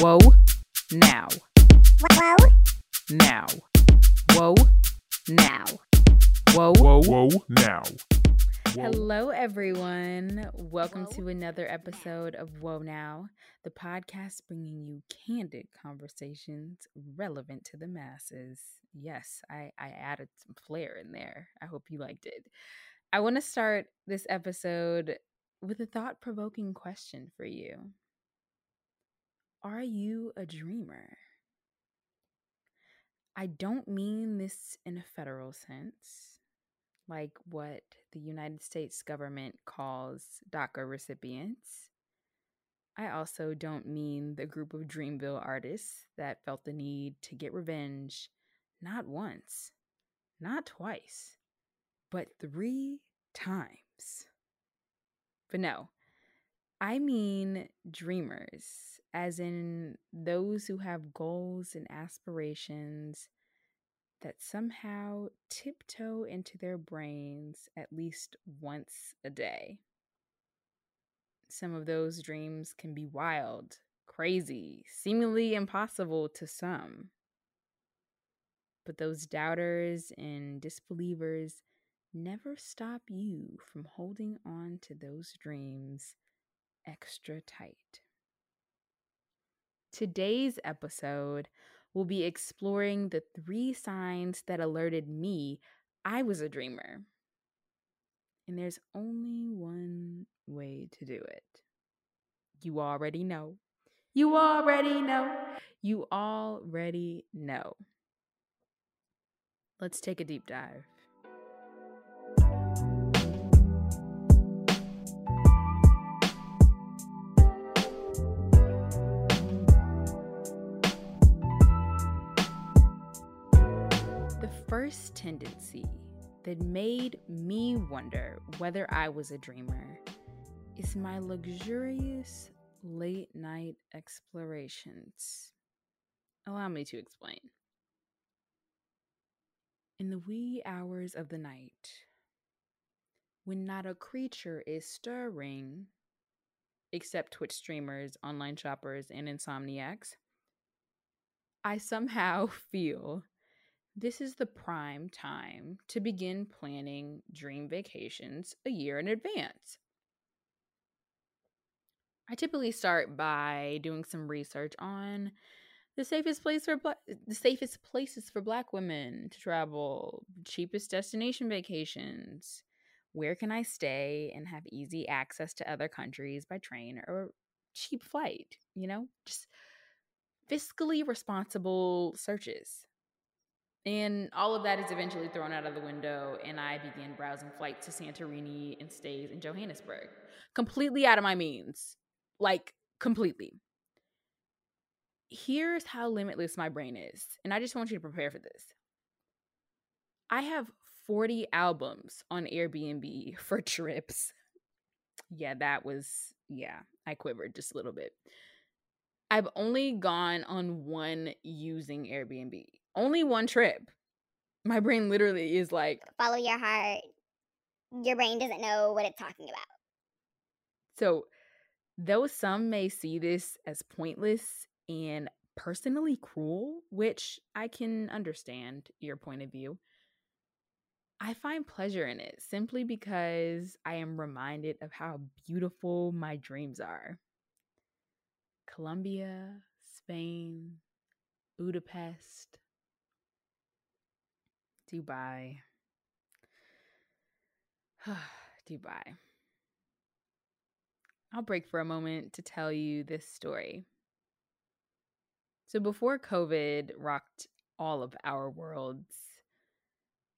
Whoa, now. Whoa, Now. Whoa, now. Whoa. Whoa, whoa, now. Whoa. Hello, everyone. Welcome Whoa to another episode of Whoa Now, the podcast bringing you candid conversations relevant to the masses. Yes, I, I added some flair in there. I hope you liked it. I want to start this episode with a thought provoking question for you Are you a dreamer? I don't mean this in a federal sense, like what the United States government calls DACA recipients. I also don't mean the group of Dreamville artists that felt the need to get revenge not once, not twice, but three times. But no, I mean dreamers, as in those who have goals and aspirations that somehow tiptoe into their brains at least once a day. Some of those dreams can be wild, crazy, seemingly impossible to some. But those doubters and disbelievers never stop you from holding on to those dreams extra tight. Today's episode will be exploring the three signs that alerted me I was a dreamer. And there's only one way to do it. You already know. You already know. You already know. Let's take a deep dive. The first tendency that made me wonder whether I was a dreamer is my luxurious late night explorations. Allow me to explain. In the wee hours of the night, when not a creature is stirring, except Twitch streamers, online shoppers, and insomniacs, I somehow feel this is the prime time to begin planning dream vacations a year in advance. I typically start by doing some research on the safest place for black, the safest places for black women to travel, cheapest destination vacations, where can I stay and have easy access to other countries by train or cheap flight, you know? Just fiscally responsible searches. And all of that is eventually thrown out of the window, and I begin browsing flights to Santorini and stays in Johannesburg. Completely out of my means. Like, completely. Here's how limitless my brain is, and I just want you to prepare for this. I have 40 albums on Airbnb for trips. Yeah, that was, yeah, I quivered just a little bit. I've only gone on one using Airbnb only one trip. My brain literally is like, follow your heart. Your brain doesn't know what it's talking about. so though some may see this as pointless and personally cruel, which I can understand your point of view, I find pleasure in it simply because I am reminded of how beautiful my dreams are. Colombia, Spain, Budapest, Dubai. Dubai. I'll break for a moment to tell you this story. So, before COVID rocked all of our worlds,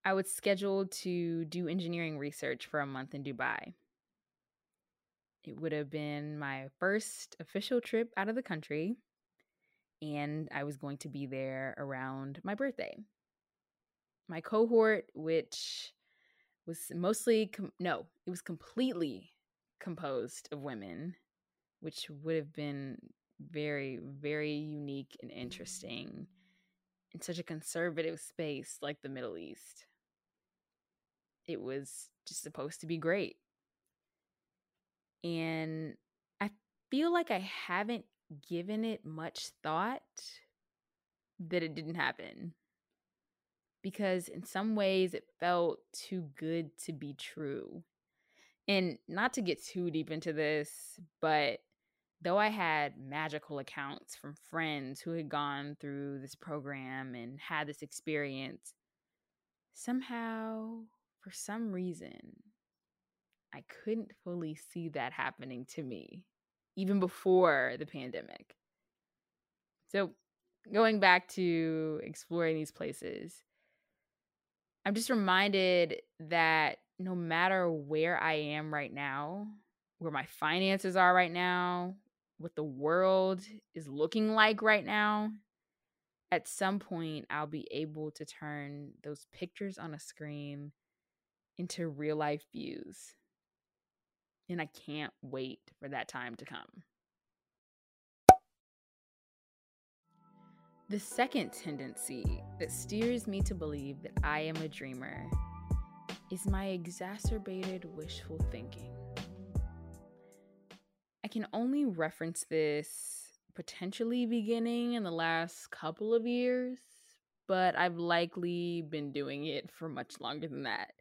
I was scheduled to do engineering research for a month in Dubai. It would have been my first official trip out of the country, and I was going to be there around my birthday my cohort, which was mostly com- no, it was completely composed of women, which would have been very, very unique and mm. interesting in such a conservative space like the Middle East. It was just supposed to be great. And I feel like I haven't given it much thought that it didn't happen. Because in some ways it felt too good to be true. And not to get too deep into this, but though I had magical accounts from friends who had gone through this program and had this experience, somehow, for some reason, I couldn't fully see that happening to me, even before the pandemic. So, going back to exploring these places, I'm just reminded that no matter where I am right now, where my finances are right now, what the world is looking like right now, at some point I'll be able to turn those pictures on a screen into real life views. And I can't wait for that time to come. The second tendency that steers me to believe that I am a dreamer is my exacerbated wishful thinking. I can only reference this potentially beginning in the last couple of years, but I've likely been doing it for much longer than that.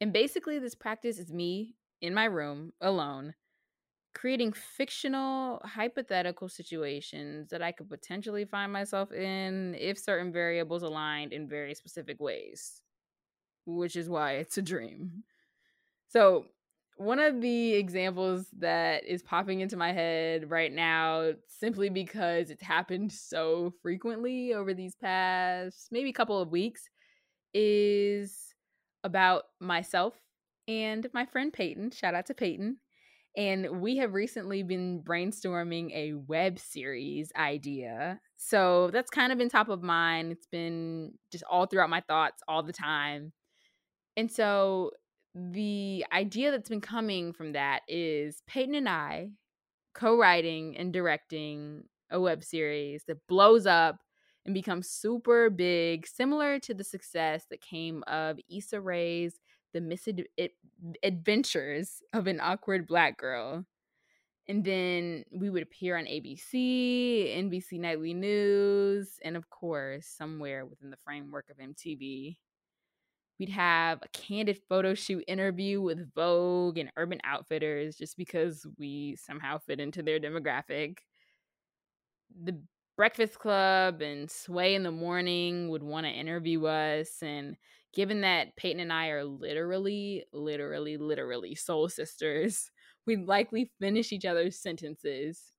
And basically, this practice is me in my room alone, creating fictional, hypothetical situations that I could potentially find myself in if certain variables aligned in very specific ways, which is why it's a dream. So, one of the examples that is popping into my head right now, simply because it's happened so frequently over these past maybe couple of weeks, is about myself and my friend Peyton. Shout out to Peyton. And we have recently been brainstorming a web series idea. So that's kind of been top of mind. It's been just all throughout my thoughts all the time. And so the idea that's been coming from that is Peyton and I co writing and directing a web series that blows up and becomes super big, similar to the success that came of Issa Rae's The Misadventures of an Awkward Black Girl. And then we would appear on ABC, NBC Nightly News, and of course, somewhere within the framework of MTV. We'd have a candid photo shoot interview with Vogue and Urban Outfitters just because we somehow fit into their demographic. The Breakfast Club and Sway in the Morning would want to interview us. And given that Peyton and I are literally, literally, literally soul sisters, we'd likely finish each other's sentences.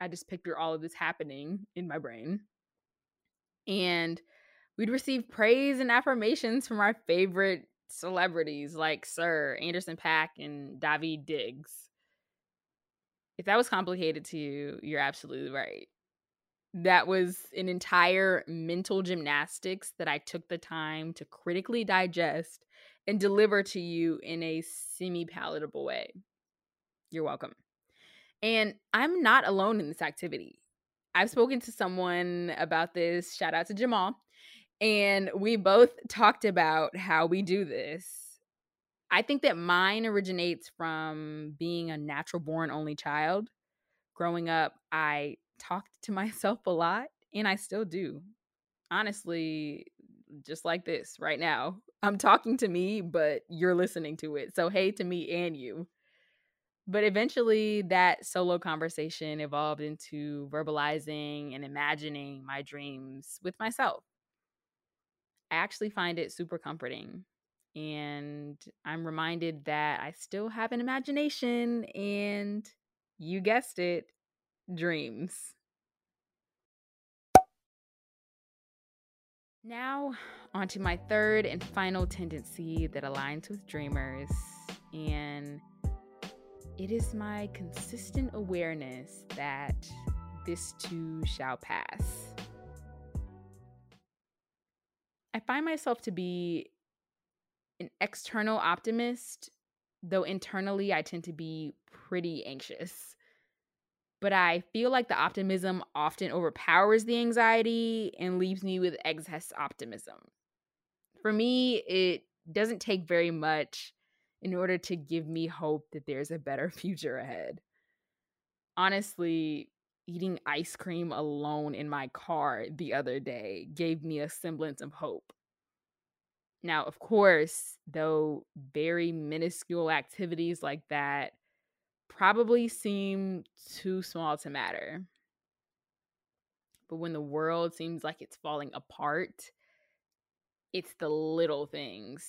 I just picture all of this happening in my brain. And we'd receive praise and affirmations from our favorite celebrities like Sir Anderson .Paak and Daveed Diggs. If that was complicated to you, you're absolutely right. That was an entire mental gymnastics that I took the time to critically digest and deliver to you in a semi palatable way. You're welcome. And I'm not alone in this activity. I've spoken to someone about this. Shout out to Jamal and we both talked about how we do this. I think that mine originates from being a natural born only child. Growing up, I talked to myself a lot, and I still do. Honestly, just like this right now. I'm talking to me, but you're listening to it. So, hey to me and you. But eventually, that solo conversation evolved into verbalizing and imagining my dreams with myself. I actually find it super comforting. And I'm reminded that I still have an imagination and you guessed it, dreams. Now, on to my third and final tendency that aligns with dreamers, and it is my consistent awareness that this too shall pass. I find myself to be an external optimist, though internally I tend to be pretty anxious. But I feel like the optimism often overpowers the anxiety and leaves me with excess optimism. For me, it doesn't take very much in order to give me hope that there's a better future ahead. Honestly, eating ice cream alone in my car the other day gave me a semblance of hope. Now, of course, though very minuscule activities like that probably seem too small to matter. But when the world seems like it's falling apart, it's the little things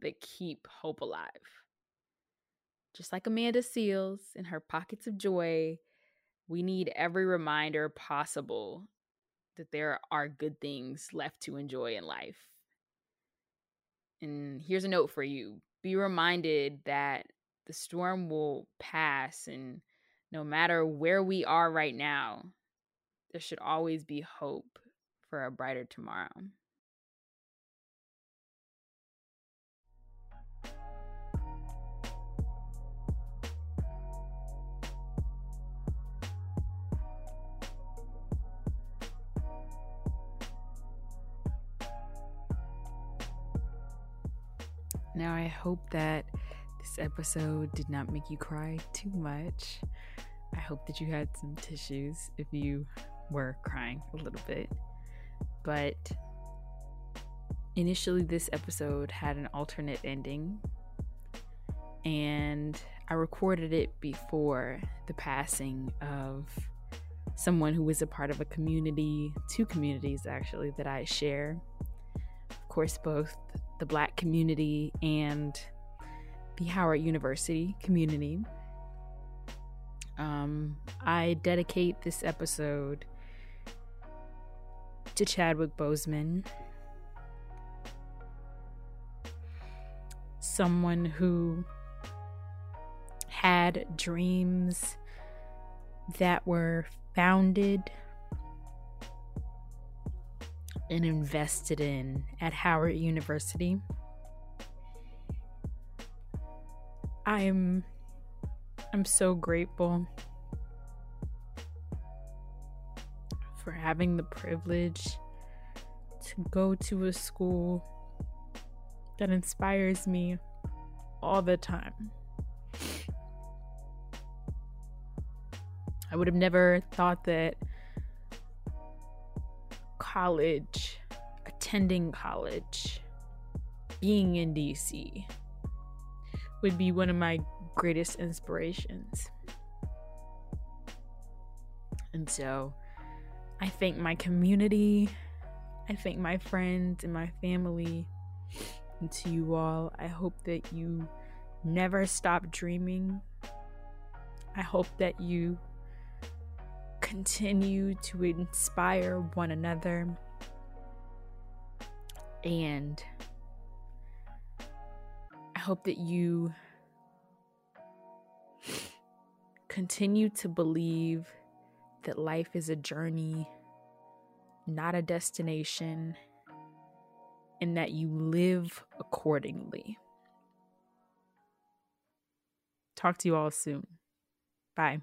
that keep hope alive. Just like Amanda Seales in her Pockets of Joy, we need every reminder possible that there are good things left to enjoy in life. And here's a note for you be reminded that the storm will pass, and no matter where we are right now, there should always be hope for a brighter tomorrow. Now, I hope that this episode did not make you cry too much. I hope that you had some tissues if you were crying a little bit. But initially, this episode had an alternate ending, and I recorded it before the passing of someone who was a part of a community, two communities actually, that I share. Of course, both the Black community and the Howard University community. Um, I dedicate this episode to Chadwick Boseman, someone who had dreams that were founded and invested in at Howard University. I'm I'm so grateful for having the privilege to go to a school that inspires me all the time. I would have never thought that college, attending college, being in DC would be one of my greatest inspirations. And so I thank my community, I thank my friends and my family, and to you all, I hope that you never stop dreaming. I hope that you continue to inspire one another and hope that you continue to believe that life is a journey, not a destination, and that you live accordingly. Talk to you all soon. Bye.